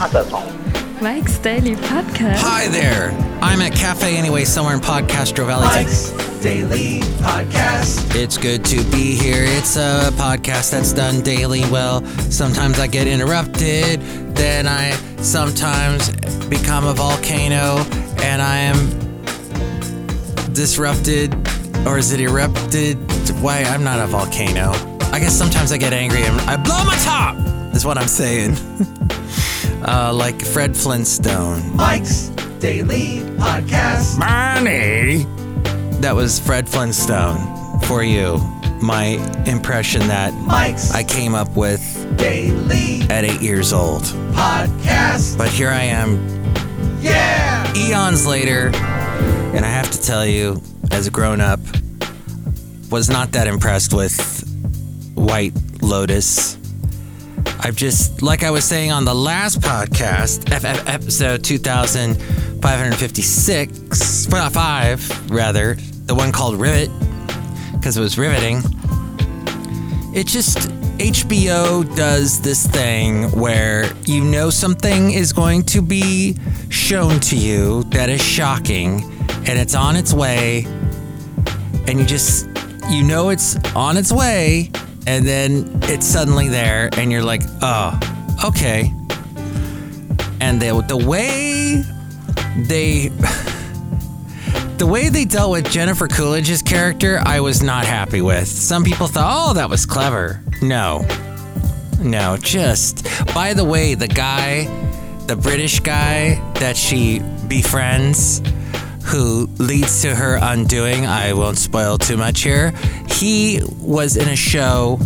Atherton. Mike's Daily Podcast. Hi there. I'm at Cafe Anyway, somewhere in Podcastro Valley. Mike's Daily Podcast. It's good to be here. It's a podcast that's done daily. Well, sometimes I get interrupted, then I sometimes become a volcano, and I am disrupted, or is it erupted? Why? I'm not a volcano. I guess sometimes I get angry and I blow my top, is what I'm saying. uh, like Fred Flintstone. Mike's Daily Podcast. Money. That was Fred Flintstone for you. My impression that Mike's I came up with Daily at eight years old. Podcast. But here I am, Yeah! eons later, and I have to tell you, as a grown up, was not that impressed with White Lotus. I've just, like I was saying on the last podcast, episode 2556, five rather, the one called Rivet, because it was riveting. It just, HBO does this thing where you know something is going to be shown to you that is shocking and it's on its way and you just you know it's on its way and then it's suddenly there and you're like oh okay. And the, the way they the way they dealt with Jennifer Coolidge's character I was not happy with. Some people thought oh that was clever. No. No just by the way the guy the British guy that she befriends who leads to her undoing. I won't spoil too much here. He was in a show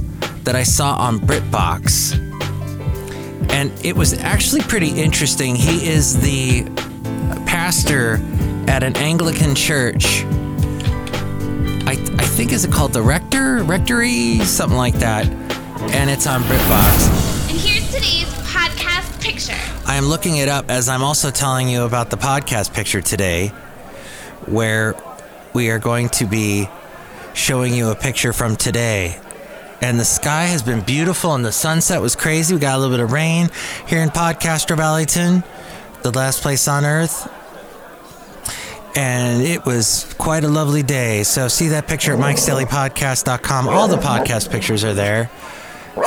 that I saw on BritBox. And it was actually pretty interesting. He is the pastor at an Anglican church. I, I think is it called the rector, rectory, something like that. And it's on BritBox. And here's today's podcast picture. I am looking it up as I'm also telling you about the podcast picture today, where we are going to be showing you a picture from today. And the sky has been beautiful, and the sunset was crazy. We got a little bit of rain here in Podcaster Valleyton, the last place on earth. And it was quite a lovely day. So, see that picture at mikesdailypodcast.com. All the podcast pictures are there.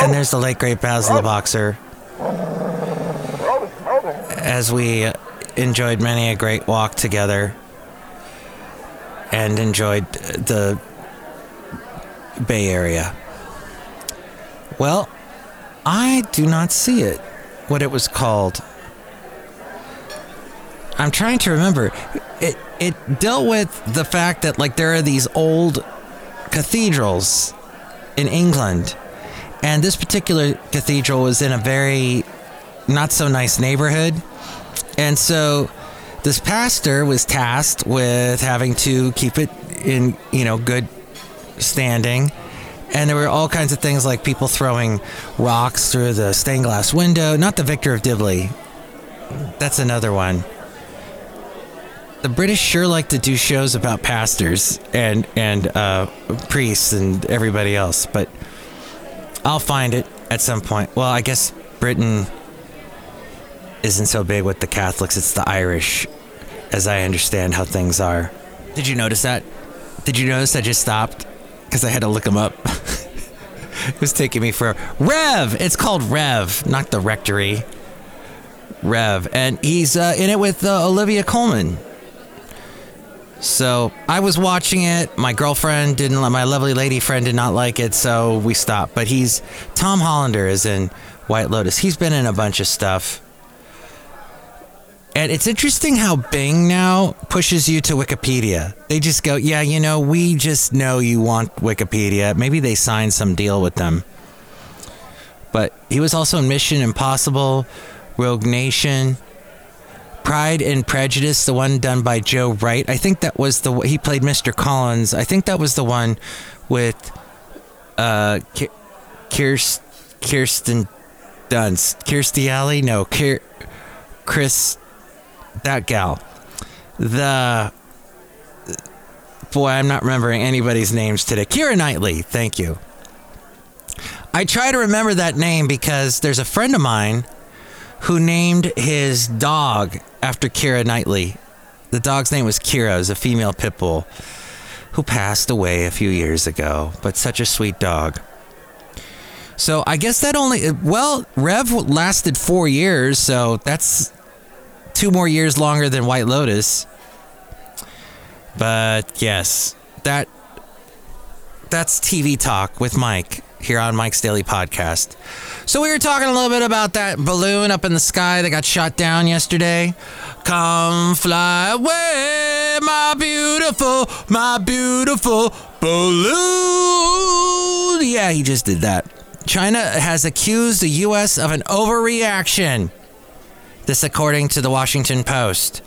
And there's the late, great Basil the Boxer as we enjoyed many a great walk together and enjoyed the Bay Area. Well, I do not see it, what it was called. I'm trying to remember. It it dealt with the fact that like there are these old cathedrals in England. And this particular cathedral was in a very not so nice neighborhood. And so this pastor was tasked with having to keep it in, you know, good standing. And there were all kinds of things like people throwing rocks through the stained glass window. Not the Vicar of Dibley. That's another one. The British sure like to do shows about pastors and and uh, priests and everybody else, but I'll find it at some point. Well, I guess Britain isn't so big with the Catholics, it's the Irish, as I understand how things are. Did you notice that? Did you notice I just stopped? Because I had to look him up. it was taking me for Rev! It's called Rev, not the rectory. Rev. And he's uh, in it with uh, Olivia Colman. So I was watching it. My girlfriend didn't, my lovely lady friend did not like it, so we stopped. But he's, Tom Hollander is in White Lotus. He's been in a bunch of stuff. And it's interesting how Bing now pushes you to Wikipedia. They just go, yeah, you know, we just know you want Wikipedia. Maybe they signed some deal with them. But he was also in Mission Impossible, Rogue Nation, Pride and Prejudice, the one done by Joe Wright. I think that was the he played Mr. Collins. I think that was the one with uh Kirsten Dunst, Kirstie Alley. No, Chris, that gal. The boy, I'm not remembering anybody's names today. Keira Knightley. Thank you. I try to remember that name because there's a friend of mine who named his dog after Keira Knightley. The dog's name was Kira, it was a female pit bull who passed away a few years ago, but such a sweet dog. So I guess that only, well, Rev lasted four years, so that's two more years longer than White Lotus. But yes, that that's TV talk with Mike here on Mike's Daily Podcast. So we were talking a little bit about that balloon up in the sky that got shot down yesterday. Come fly away, my beautiful, my beautiful balloon. Yeah, he just did that. China has accused the U.S. of an overreaction. This, according to the Washington Post,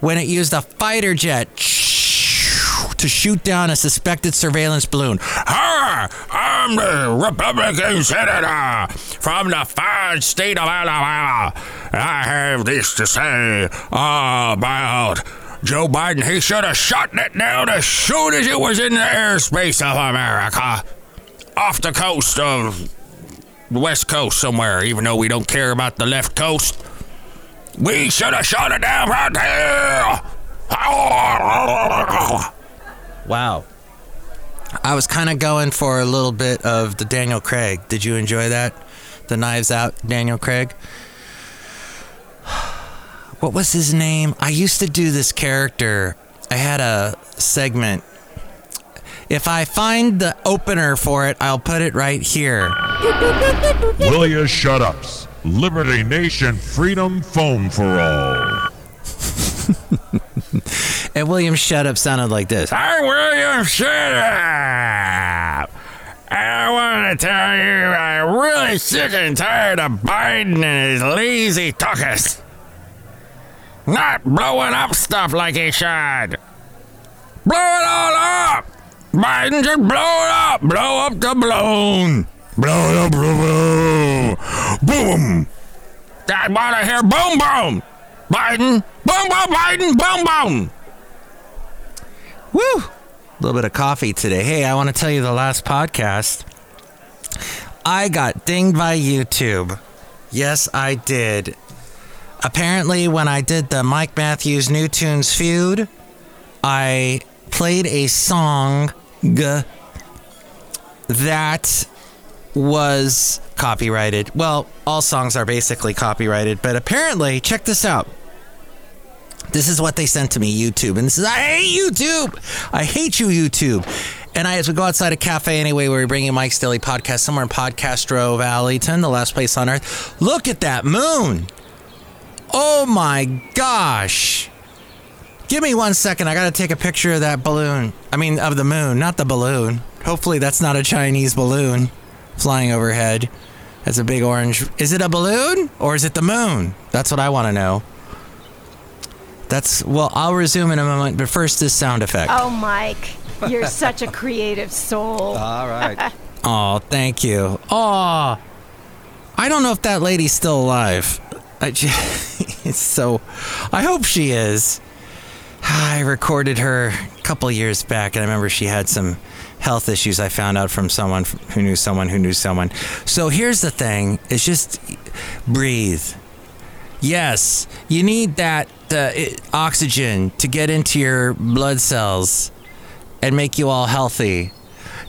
when it used a fighter jet to shoot down a suspected surveillance balloon. Hi, I'm the Republican Senator from the fine state of Alabama. I have this to say about Joe Biden. He should have shot it down as soon as it was in the airspace of America. Off the coast of the West Coast somewhere, even though we don't care about the left coast. We should have shot it down right here. Wow. I was kind of going for a little bit of the Daniel Craig. Did you enjoy that? The Knives Out Daniel Craig? What was his name? I used to do this character. I had a segment. If I find the opener for it, I'll put it right here. Will you shut ups? Liberty Nation Freedom Foam for All. And William Shut Up sounded like this. Hi, William, shut up. I want to tell you, I'm really sick and tired of Biden and his lazy tuckus. Not blowing up stuff like he should. Blow it all up. Biden, just blow it up. Blow up the balloon. Blow it up, blow, blow. Boom. I want to hear boom, boom. Biden, boom, boom, Biden, boom, boom. Woo! A little bit of coffee today. Hey, I want to tell you the last podcast. I got dinged by YouTube. Yes, I did. Apparently, when I did the Mike Matthews New Tunes feud, I played a song that was copyrighted. Well, all songs are basically copyrighted, but apparently, check this out. This is what they sent to me, YouTube. And this is, I hate YouTube. I hate you, YouTube. And I, as we go outside a cafe anyway, where we're bringing Mike's Daily Podcast somewhere in Podcastro Valleyton, the last place on earth. Look at that moon. Oh my gosh. Give me one second. I got to take a picture of that balloon. I mean, of the moon, not the balloon. Hopefully, that's not a Chinese balloon flying overhead. That's a big orange. Is it a balloon or is it the moon? That's what I want to know. That's well, I'll resume in a moment, but first this sound effect. Oh, Mike, you're such a creative soul. All right. Oh, thank you. Oh, I don't know if that lady's still alive. I ju- it's so. I hope she is. I recorded her a couple years back, and I remember she had some health issues. I found out from someone who knew someone who knew someone. So here's the thing: it's just breathe. Yes, you need that uh, oxygen to get into your blood cells and make you all healthy.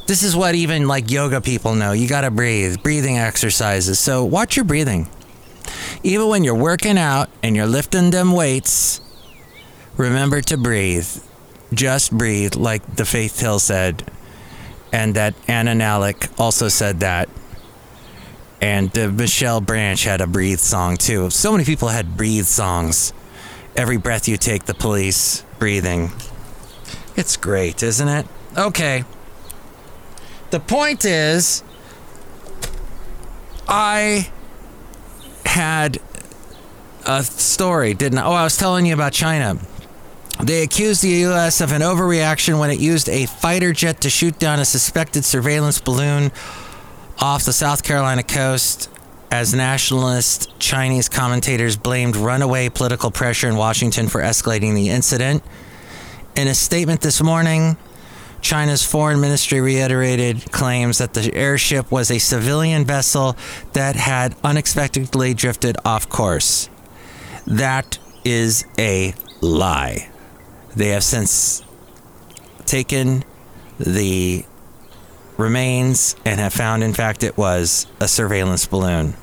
This is what even like yoga people know. You got to breathe, breathing exercises. So watch your breathing. Even when you're working out and you're lifting them weights, remember to breathe. Just breathe, like the Faith Hill said. And that Anna Nalick also said that. And uh, Michelle Branch had a breathe song too. So many people had breathe songs. Every breath you take, the police breathing. It's great, isn't it? Okay. The point is, I had a story, didn't I? Oh, I was telling you about China. They accused the U.S. of an overreaction when it used a fighter jet to shoot down a suspected surveillance balloon off the South Carolina coast as nationalist Chinese commentators blamed runaway political pressure in Washington for escalating the incident. In a statement this morning, China's foreign ministry reiterated claims that the airship was a civilian vessel that had unexpectedly drifted off course. That is a lie. They have since taken the remains and have found, in fact, it was a surveillance balloon.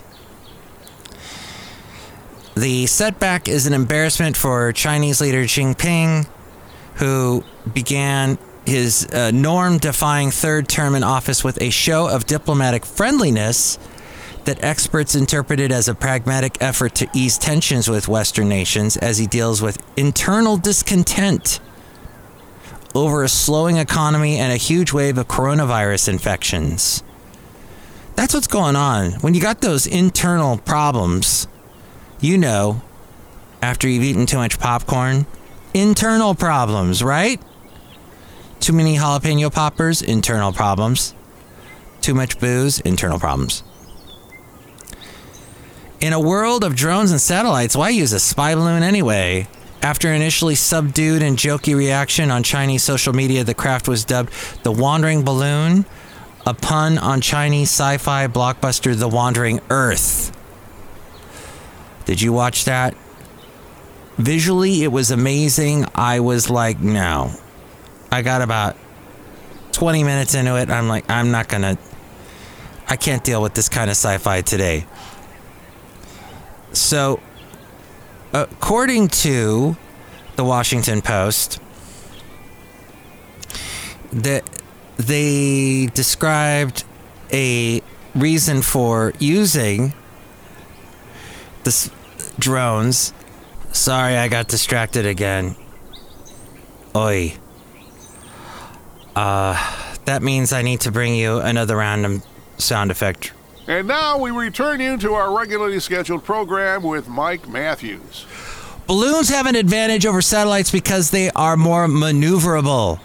The setback is an embarrassment for Chinese leader Jinping, who began his uh, norm defying third term in office with a show of diplomatic friendliness that experts interpreted as a pragmatic effort to ease tensions with Western nations as he deals with internal discontent over a slowing economy and a huge wave of coronavirus infections. That's what's going on. When you got those internal problems, you know, after you've eaten too much popcorn, internal problems, right? Too many jalapeno poppers, internal problems. Too much booze, internal problems. In a world of drones and satellites, why use a spy balloon anyway? After initially subdued and jokey reaction on Chinese social media, the craft was dubbed the Wandering Balloon, a pun on Chinese sci fi blockbuster The Wandering Earth. Did you watch that? Visually, it was amazing. I was like, no. I got about 20 minutes into it. I'm like, I'm not going to, I can't deal with this kind of sci fi today. So, according to the Washington Post, that they described a reason for using the drones. Sorry, I got distracted again. Oi. Uh, that means I need to bring you another random sound effect. And now we return you to our regularly scheduled program with Mike Matthews. Balloons have an advantage over satellites because they are more maneuverable.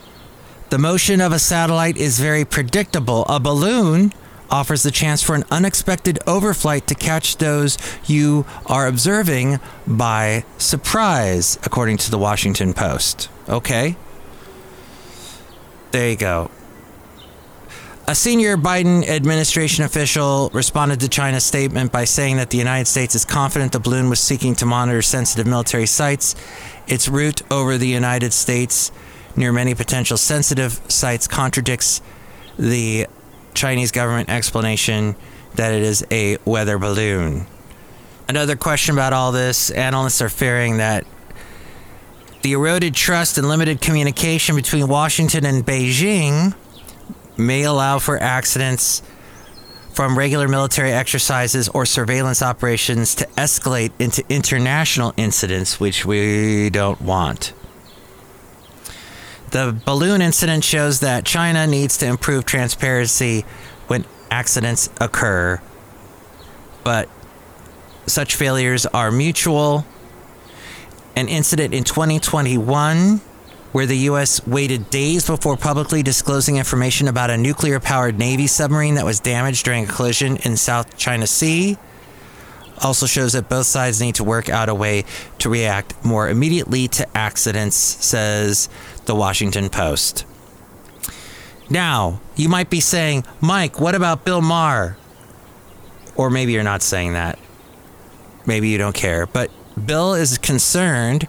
The motion of a satellite is very predictable. A balloon offers the chance for an unexpected overflight to catch those you are observing by surprise, according to the Washington Post. Okay? There you go. A senior Biden administration official responded to China's statement by saying that the United States is confident the balloon was seeking to monitor sensitive military sites. Its route over the United States near many potential sensitive sites contradicts the Chinese government explanation that it is a weather balloon. Another question about all this analysts are fearing that the eroded trust and limited communication between Washington and Beijing may allow for accidents from regular military exercises or surveillance operations to escalate into international incidents, which we don't want. The balloon incident shows that China needs to improve transparency when accidents occur, but such failures are mutual. An incident in 2021 where the U.S. waited days before publicly disclosing information about a nuclear powered Navy submarine that was damaged during a collision in South China Sea. Also shows that both sides need to work out a way to react more immediately to accidents, says the Washington Post. Now, you might be saying, Mike, what about Bill Maher? Or maybe you're not saying that. Maybe you don't care. But Bill is concerned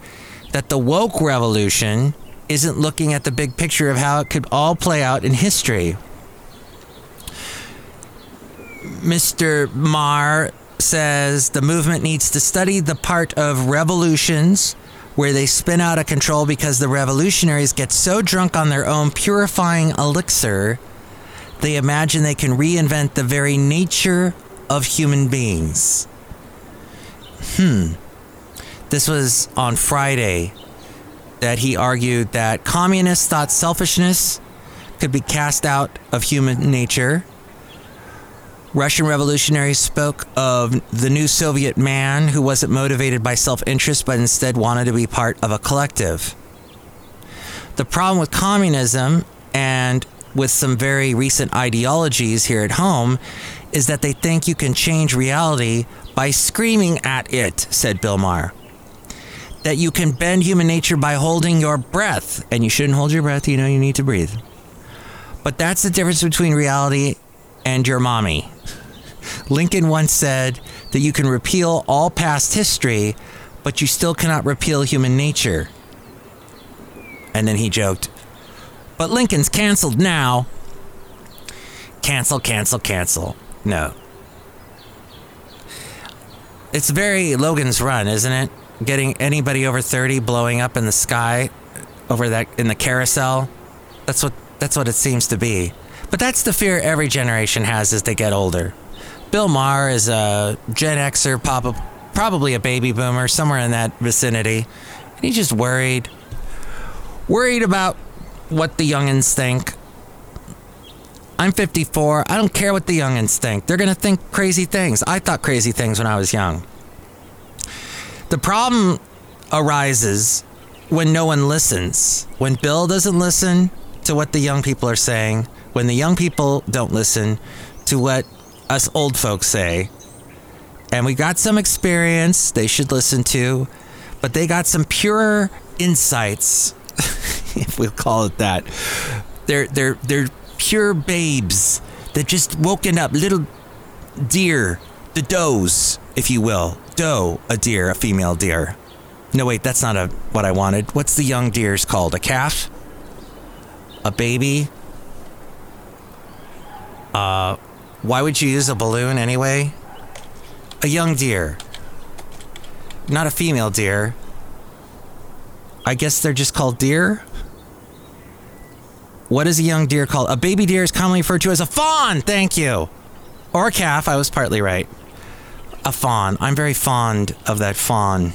that the woke revolution isn't looking at the big picture of how it could all play out in history. Mr. Maher says the movement needs to study the part of revolutions where they spin out of control because the revolutionaries get so drunk on their own purifying elixir, they imagine they can reinvent the very nature of human beings. Hmm. This was on Friday that he argued that communists thought selfishness could be cast out of human nature. Russian revolutionaries spoke of the new Soviet man who wasn't motivated by self interest but instead wanted to be part of a collective. The problem with communism and with some very recent ideologies here at home is that they think you can change reality by screaming at it, said Bill Maher that you can bend human nature by holding your breath. And you shouldn't hold your breath, you know, you need to breathe. But that's the difference between reality and your mommy. Lincoln once said that you can repeal all past history, but you still cannot repeal human nature. And then he joked, But Lincoln's canceled now. Cancel, cancel, cancel. No. It's very Logan's Run, isn't it? Getting anybody over 30 blowing up in the sky over that in the carousel. That's what that's what it seems to be. But that's the fear every generation has as they get older. Bill Maher is a Gen Xer, probably a baby boomer, somewhere in that vicinity. And he's just worried. Worried about what the youngins think. I'm 54. I don't care what the youngins think. They're going to think crazy things. I thought crazy things when I was young. The problem arises when no one listens. When Bill doesn't listen to what the young people are saying, when the young people don't listen to what us old folks say. And we got some experience they should listen to, but they got some pure insights, if we'll call it that. They're they're they're pure babes that just woken up little deer, the does, if you will. Doe, a deer, a female deer. No, wait, that's not a what I wanted. What's the young deer's called? A calf? A baby? Uh, why would you use a balloon anyway? A young deer. Not a female deer. I guess they're just called deer? What is a young deer called? A baby deer is commonly referred to as a fawn, thank you. Or a calf, I was partly right. A fawn. I'm very fond of that fawn.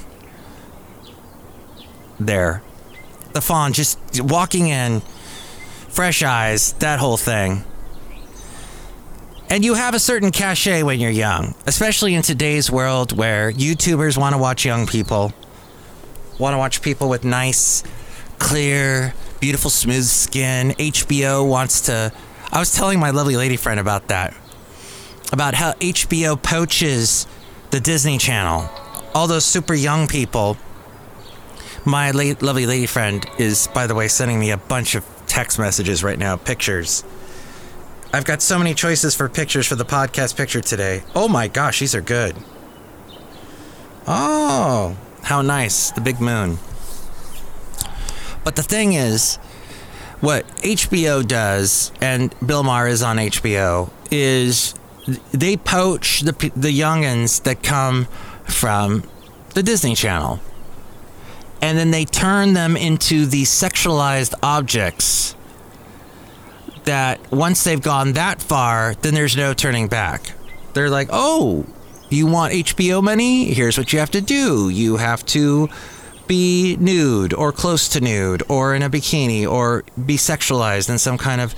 There. The fawn just walking in, fresh eyes, that whole thing. And you have a certain cachet when you're young, especially in today's world where YouTubers want to watch young people, want to watch people with nice, clear, beautiful, smooth skin. HBO wants to. I was telling my lovely lady friend about that, about how HBO poaches the Disney Channel. All those super young people. My la- lovely lady friend is, by the way, sending me a bunch of text messages right now, pictures. I've got so many choices for pictures for the podcast picture today. Oh my gosh, these are good. Oh, how nice. The big moon. But the thing is, what HBO does, and Bill Maher is on HBO, is they poach the, the youngins that come from the Disney Channel. And then they turn them into these sexualized objects that once they've gone that far, then there's no turning back. They're like, oh, you want HBO money? Here's what you have to do. You have to be nude or close to nude or in a bikini or be sexualized in some kind of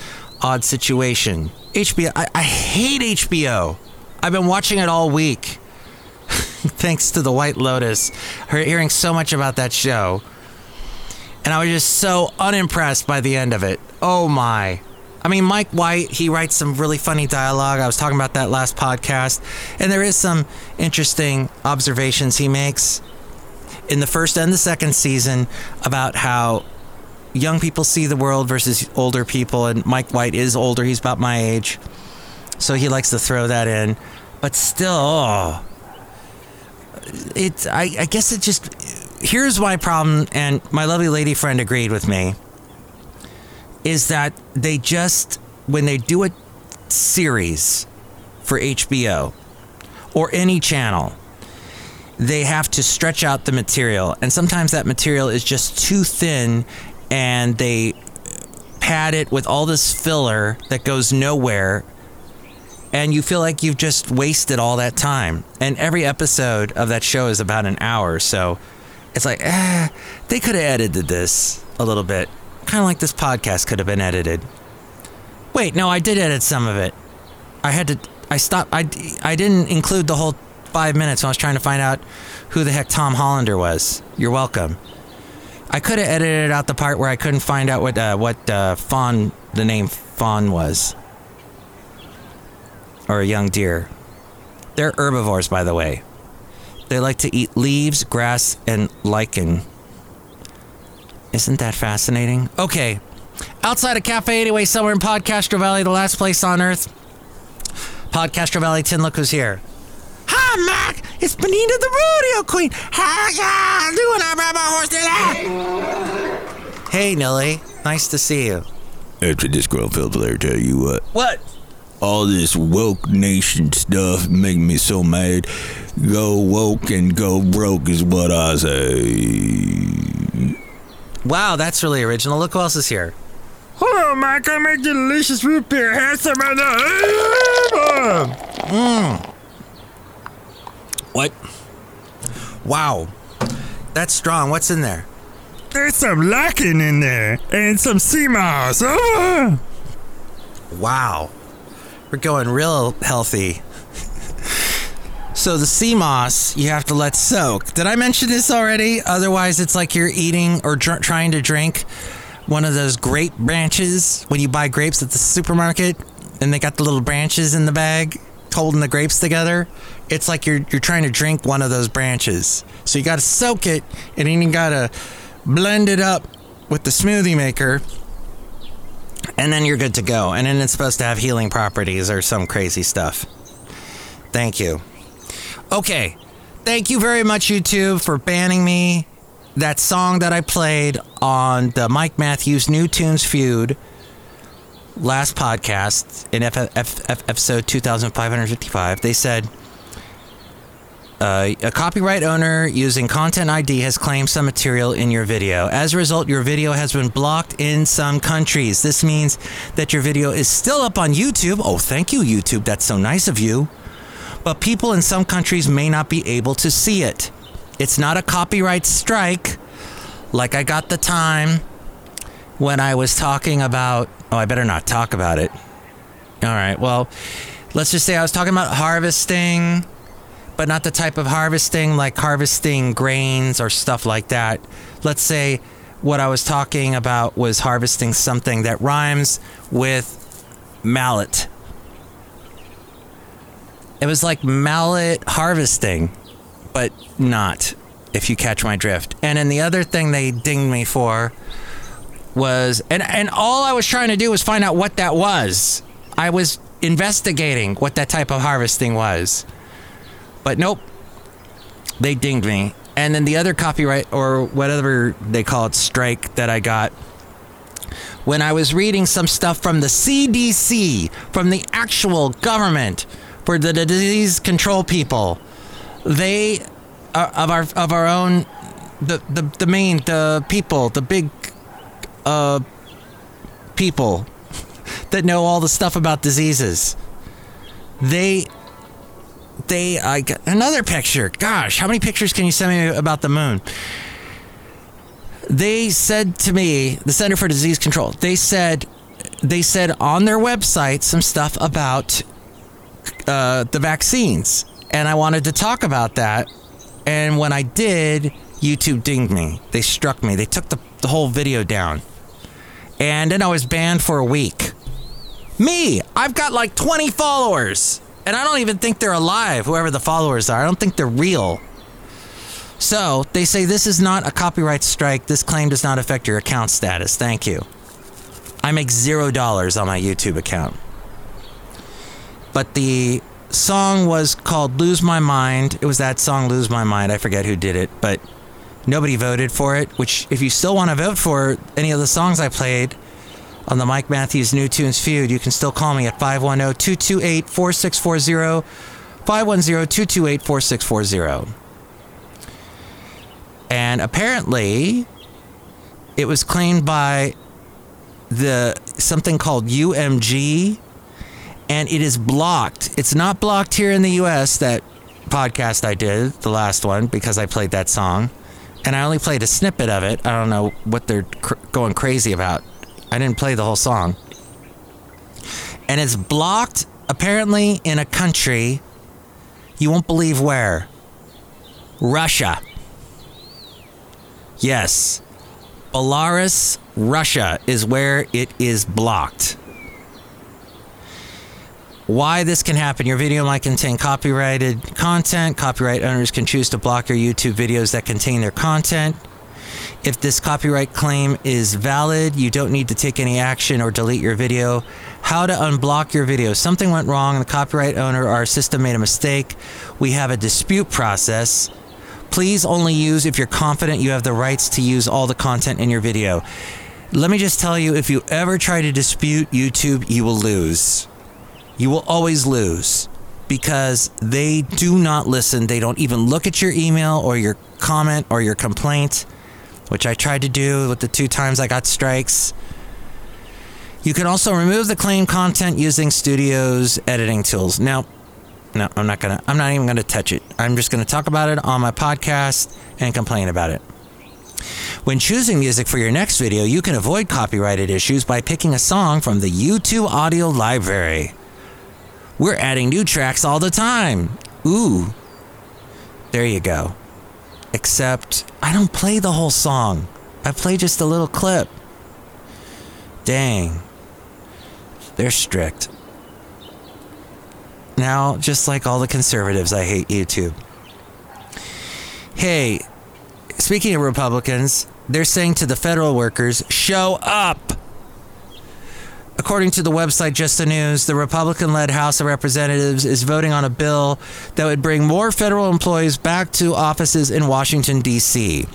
odd situation. HBO, I, I hate HBO. I've been watching it all week. Thanks to the White Lotus, hearing so much about that show. And I was just so unimpressed by the end of it. Oh my. I mean, Mike White, he writes some really funny dialogue. I was talking about that last podcast. And there is some interesting observations he makes in the first and the second season about how young people see the world versus older people. And Mike White is older, he's about my age. So he likes to throw that in. But still, oh, it, I, I guess it just, here's my problem. And my lovely lady friend agreed with me is that they just, when they do a series for HBO or any channel, they have to stretch out the material. And sometimes that material is just too thin and they pad it with all this filler that goes nowhere. And you feel like you've just wasted all that time. And every episode of that show is about an hour. So it's like, eh, they could have edited this a little bit. Kind of like this podcast could have been edited. Wait, no, I did edit some of it. I had to, I stopped, I, I didn't include the whole five minutes when I was trying to find out who the heck Tom Hollander was. You're welcome. I could have edited out the part where I couldn't find out what uh, what uh, fawn the name fawn was, or a young deer. They're herbivores, by the way. They like to eat leaves, grass, and lichen. Isn't that fascinating? Okay, Outside of Cafe Anyway, somewhere in Podcastro Valley, the last place on earth. Podcastro Valley, Tin Look who's here. Hi, Mac. It's Benita the Rodeo Queen. How you doing? I ride my horse today. Hey, Nilly. Nice to see you. After this Grunfeld player tell you what, What? all this woke nation stuff make me so mad. Go woke and go broke is what I say. Wow, that's really original. Look who else is here. Hello, Mike. I make delicious root beer. Have some of the. Uh, what? Mm. Wow. That's strong. What's in there? There's some lichen in there and some sea moss. Oh. Wow. We're going real healthy. so the sea moss you have to let soak. Did I mention this already? Otherwise, it's like you're eating or dr- trying to drink one of those grape branches when you buy grapes at the supermarket and they got the little branches in the bag holding the grapes together. It's like you're you're trying to drink one of those branches. So you got to soak it and then you got to blend it up with the smoothie maker and then you're good to go. And then it's supposed to have healing properties or some crazy stuff. Thank you. Okay. Thank you very much, YouTube, for banning me. That song that I played on the Mike Matthews New Tunes Feud last podcast in F- F- F- episode 2555, they said uh, a copyright owner using Content ID has claimed some material in your video. As a result, your video has been blocked in some countries. This means that your video is still up on YouTube. Oh, thank you, YouTube. That's so nice of you. But people in some countries may not be able to see it. It's not a copyright strike like I got the time when I was talking about. Oh, I better not talk about it. All right. Well, let's just say I was talking about harvesting but not the type of harvesting like harvesting grains or stuff like that. Let's say what I was talking about was harvesting something that rhymes with mallet. It was like mallet harvesting, but not, if you catch my drift. And then the other thing they dinged me for was, and, and all I was trying to do was find out what that was. I was investigating what that type of harvesting was. But nope, they dinged me. And then the other copyright or whatever they call it strike that I got when I was reading some stuff from the CDC, from the actual government for the disease control people. They are of our of our own the the, the main the people, the big uh people that know all the stuff about diseases. They they I got another picture. Gosh, how many pictures can you send me about the moon? They said to me, the Center for Disease Control. They said they said on their website some stuff about uh, the vaccines, and I wanted to talk about that. And when I did, YouTube dinged me. They struck me. They took the, the whole video down, and then I was banned for a week. Me, I've got like 20 followers. And I don't even think they're alive, whoever the followers are. I don't think they're real. So they say this is not a copyright strike. This claim does not affect your account status. Thank you. I make zero dollars on my YouTube account. But the song was called Lose My Mind. It was that song, Lose My Mind. I forget who did it, but nobody voted for it. Which, if you still want to vote for any of the songs I played, on the Mike Matthews New Tunes feud, you can still call me at 510 228 4640. 510 228 4640. And apparently, it was claimed by the something called UMG, and it is blocked. It's not blocked here in the US, that podcast I did, the last one, because I played that song. And I only played a snippet of it. I don't know what they're cr- going crazy about. I didn't play the whole song. And it's blocked apparently in a country you won't believe where. Russia. Yes. Belarus, Russia is where it is blocked. Why this can happen. Your video might contain copyrighted content. Copyright owners can choose to block your YouTube videos that contain their content. If this copyright claim is valid, you don't need to take any action or delete your video. How to unblock your video. Something went wrong, the copyright owner or our system made a mistake. We have a dispute process. Please only use if you're confident you have the rights to use all the content in your video. Let me just tell you if you ever try to dispute YouTube, you will lose. You will always lose because they do not listen. They don't even look at your email or your comment or your complaint, which I tried to do with the two times I got strikes. You can also remove the claim content using Studio's editing tools. Now, no, I'm not gonna. I'm not even gonna touch it. I'm just gonna talk about it on my podcast and complain about it. When choosing music for your next video, you can avoid copyrighted issues by picking a song from the YouTube audio library. We're adding new tracks all the time. Ooh. There you go. Except I don't play the whole song. I play just a little clip. Dang. They're strict. Now, just like all the conservatives, I hate YouTube. Hey, speaking of Republicans, they're saying to the federal workers, show up. According to the website Just the News, the Republican led House of Representatives is voting on a bill that would bring more federal employees back to offices in Washington, D.C.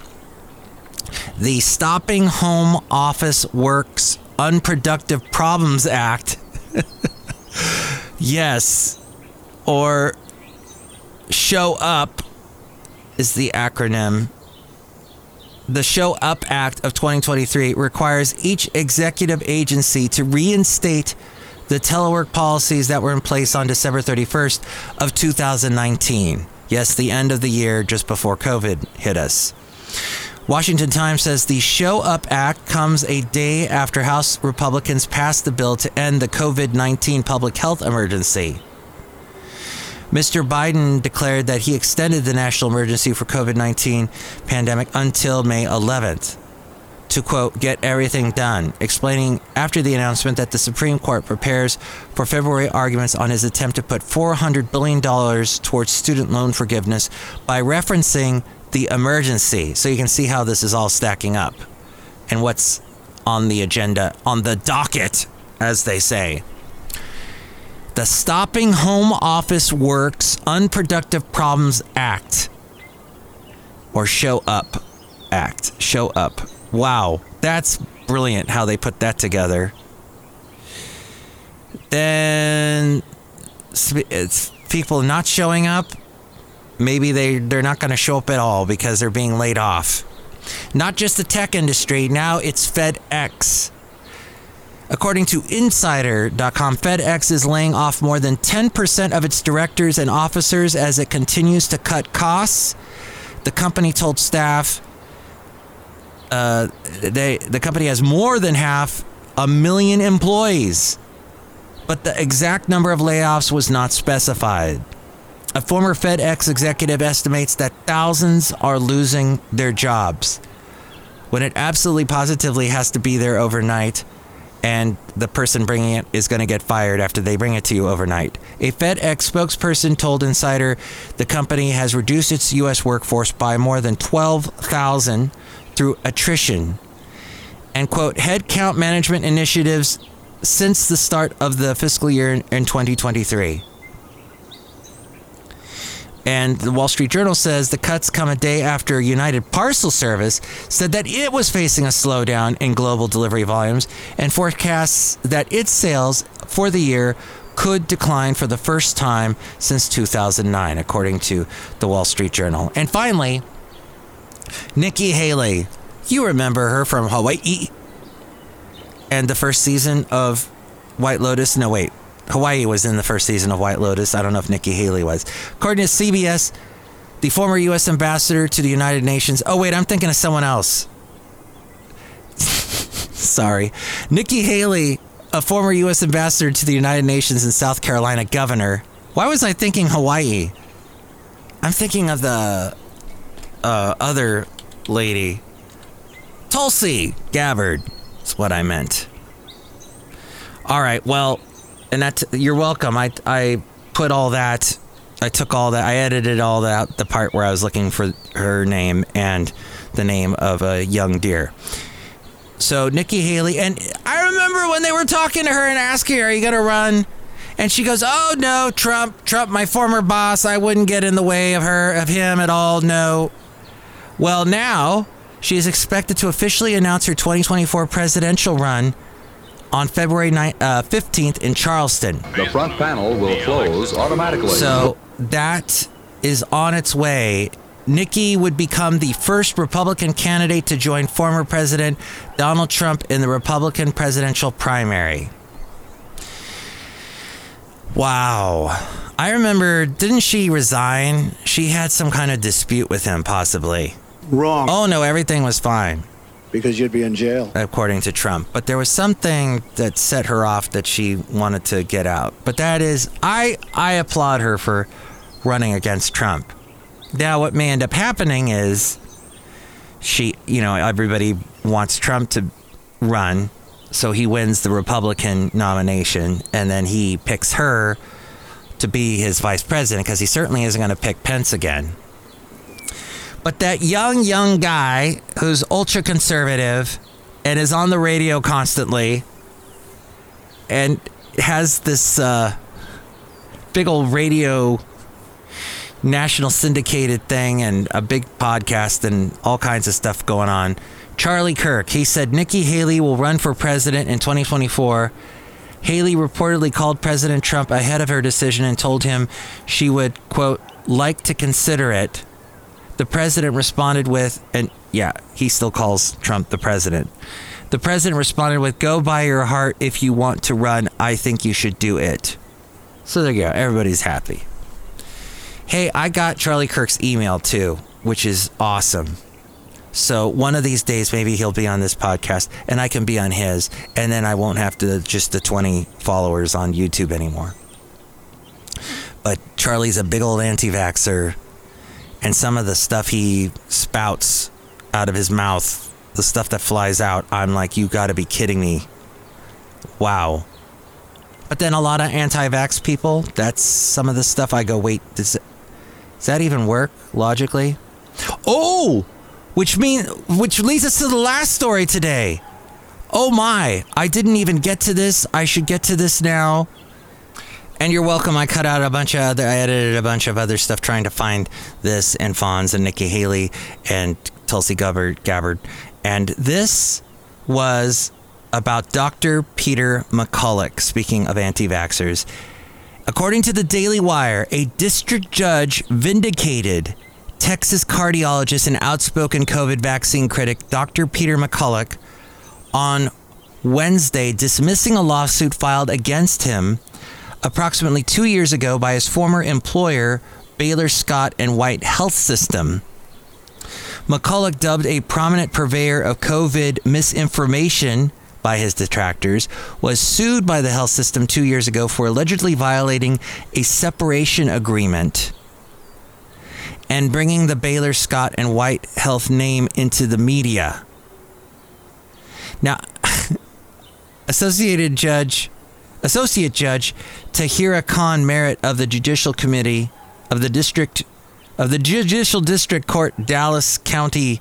The Stopping Home Office Works Unproductive Problems Act. yes. Or Show Up is the acronym the Show Up Act of 2023 requires each executive agency to reinstate the telework policies that were in place on December 31st of 2019. Yes, the end of the year just before COVID hit us. Washington Times says the Show Up Act comes a day after House Republicans passed the bill to end the COVID 19 public health emergency. Mr. Biden declared that he extended the national emergency for COVID-19 pandemic until May 11th to quote get everything done, explaining after the announcement that the Supreme Court prepares for February arguments on his attempt to put 400 billion dollars towards student loan forgiveness by referencing the emergency. So you can see how this is all stacking up and what's on the agenda, on the docket as they say the Stopping Home Office Works Unproductive Problems Act or Show Up Act. Show Up. Wow, that's brilliant how they put that together. Then it's people not showing up. Maybe they they're not going to show up at all because they're being laid off. Not just the tech industry, now it's FedEx. According to Insider.com, FedEx is laying off more than 10% of its directors and officers as it continues to cut costs. The company told staff uh, they, the company has more than half a million employees, but the exact number of layoffs was not specified. A former FedEx executive estimates that thousands are losing their jobs when it absolutely positively has to be there overnight and the person bringing it is going to get fired after they bring it to you overnight. A FedEx spokesperson told Insider the company has reduced its U.S. workforce by more than 12,000 through attrition and, quote, headcount management initiatives since the start of the fiscal year in 2023. And the Wall Street Journal says the cuts come a day after United Parcel Service said that it was facing a slowdown in global delivery volumes and forecasts that its sales for the year could decline for the first time since 2009, according to the Wall Street Journal. And finally, Nikki Haley. You remember her from Hawaii and the first season of White Lotus. No, wait. Hawaii was in the first season of White Lotus. I don't know if Nikki Haley was. According to CBS, the former U.S. ambassador to the United Nations. Oh, wait, I'm thinking of someone else. Sorry. Nikki Haley, a former U.S. ambassador to the United Nations and South Carolina governor. Why was I thinking Hawaii? I'm thinking of the uh, other lady. Tulsi Gabbard. That's what I meant. All right, well, and that you're welcome. I I put all that. I took all that. I edited all that the part where I was looking for her name, and the name of a young deer. So Nikki Haley, and I remember when they were talking to her and asking her, "Are you to run?" And she goes, "Oh no, Trump, Trump, my former boss. I wouldn't get in the way of her, of him at all. No." Well, now she is expected to officially announce her 2024 presidential run on February 9, uh, 15th in Charleston. The front panel will close automatically. So that is on its way. Nikki would become the first Republican candidate to join former President Donald Trump in the Republican presidential primary. Wow. I remember, didn't she resign? She had some kind of dispute with him, possibly. Wrong. Oh, no, everything was fine because you'd be in jail. according to Trump. But there was something that set her off that she wanted to get out. But that is, I I applaud her for running against Trump. Now, what may end up happening is she, you know, everybody wants Trump to run, so he wins the Republican nomination, and then he picks her to be his vice president because he certainly isn't going to pick Pence again. But that young, young guy who's ultra conservative and is on the radio constantly and has this uh, big old radio national syndicated thing and a big podcast and all kinds of stuff going on. Charlie Kirk, he said Nikki Haley will run for president in 2024. Haley reportedly called President Trump ahead of her decision and told him she would, quote, like to consider it. The president responded with, and yeah, he still calls Trump the president. The president responded with, Go by your heart if you want to run. I think you should do it. So there you go. Everybody's happy. Hey, I got Charlie Kirk's email too, which is awesome. So one of these days, maybe he'll be on this podcast and I can be on his, and then I won't have to just the 20 followers on YouTube anymore. But Charlie's a big old anti vaxxer, and some of the stuff he spouts out of his mouth, the stuff that flies out, I'm like, you gotta be kidding me. Wow. But then a lot of anti vax people, that's some of the stuff I go, wait, does, does that even work logically? Oh! Which mean which leads us to the last story today. Oh my, I didn't even get to this. I should get to this now. And you're welcome. I cut out a bunch of other I edited a bunch of other stuff trying to find this and Fonz and Nikki Haley and Tulsi Gabbard Gabbard. And this was about Dr. Peter McCullough, speaking of anti vaxxers. According to the Daily Wire, a district judge vindicated Texas cardiologist and outspoken COVID vaccine critic Dr. Peter McCullough on Wednesday, dismissing a lawsuit filed against him approximately two years ago by his former employer, Baylor Scott and White Health System. McCullough, dubbed a prominent purveyor of COVID misinformation by his detractors, was sued by the health system two years ago for allegedly violating a separation agreement and bringing the Baylor Scott and White Health name into the media. Now, Associated Judge, Associate Judge Tahira Khan Merritt of the Judicial Committee of the District of the Judicial District Court, Dallas County,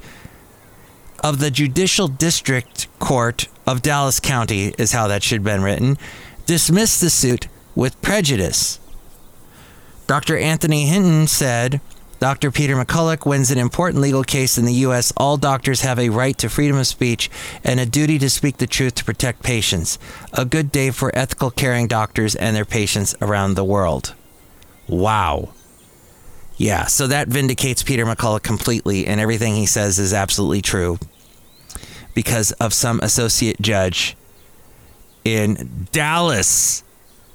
of the Judicial District Court of Dallas County, is how that should have been written, dismissed the suit with prejudice. Dr. Anthony Hinton said, Dr. Peter McCullough wins an important legal case in the U.S. All doctors have a right to freedom of speech and a duty to speak the truth to protect patients. A good day for ethical caring doctors and their patients around the world. Wow. Yeah, so that vindicates Peter McCullough completely, and everything he says is absolutely true because of some associate judge in Dallas,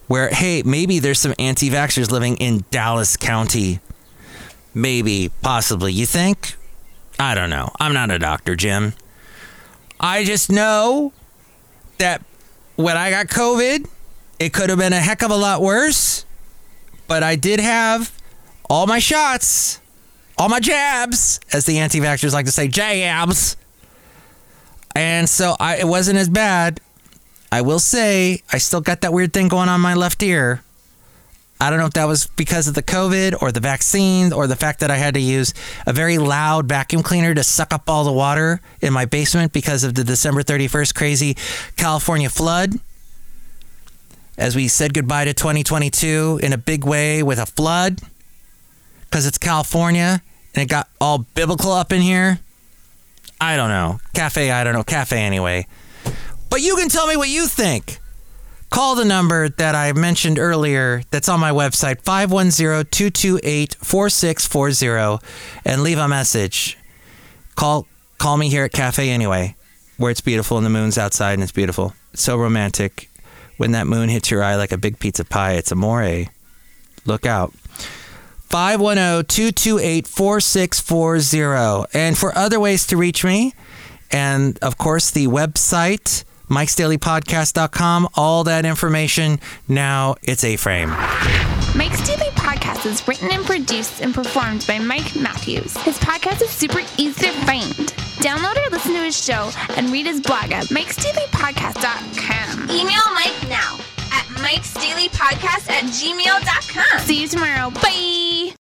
where, hey, maybe there's some anti vaxxers living in Dallas County. Maybe, possibly. You think? I don't know. I'm not a doctor, Jim. I just know that when I got COVID, it could have been a heck of a lot worse, but I did have all my shots, all my jabs, as the anti vaxxers like to say, jabs. And so I, it wasn't as bad. I will say, I still got that weird thing going on my left ear. I don't know if that was because of the COVID or the vaccine or the fact that I had to use a very loud vacuum cleaner to suck up all the water in my basement because of the December 31st crazy California flood. As we said goodbye to 2022 in a big way with a flood because it's California and it got all biblical up in here. I don't know. Cafe, I don't know. Cafe anyway. But you can tell me what you think. Call the number that I mentioned earlier that's on my website, 510 228 4640, and leave a message. Call, call me here at Cafe Anyway, where it's beautiful and the moon's outside and it's beautiful. So romantic. When that moon hits your eye like a big pizza pie, it's amore. Look out. 510 228 4640. And for other ways to reach me, and of course, the website, mikesdailypodcast.com, all that information. Now it's A frame. Mike's Daily Podcast is written and produced and performed by Mike Matthews. His podcast is super easy to find. Download or listen to his show and read his blog at mikesdailypodcast.com. Email Mike now at mikesdailypodcast at gmail.com. See you tomorrow. Bye.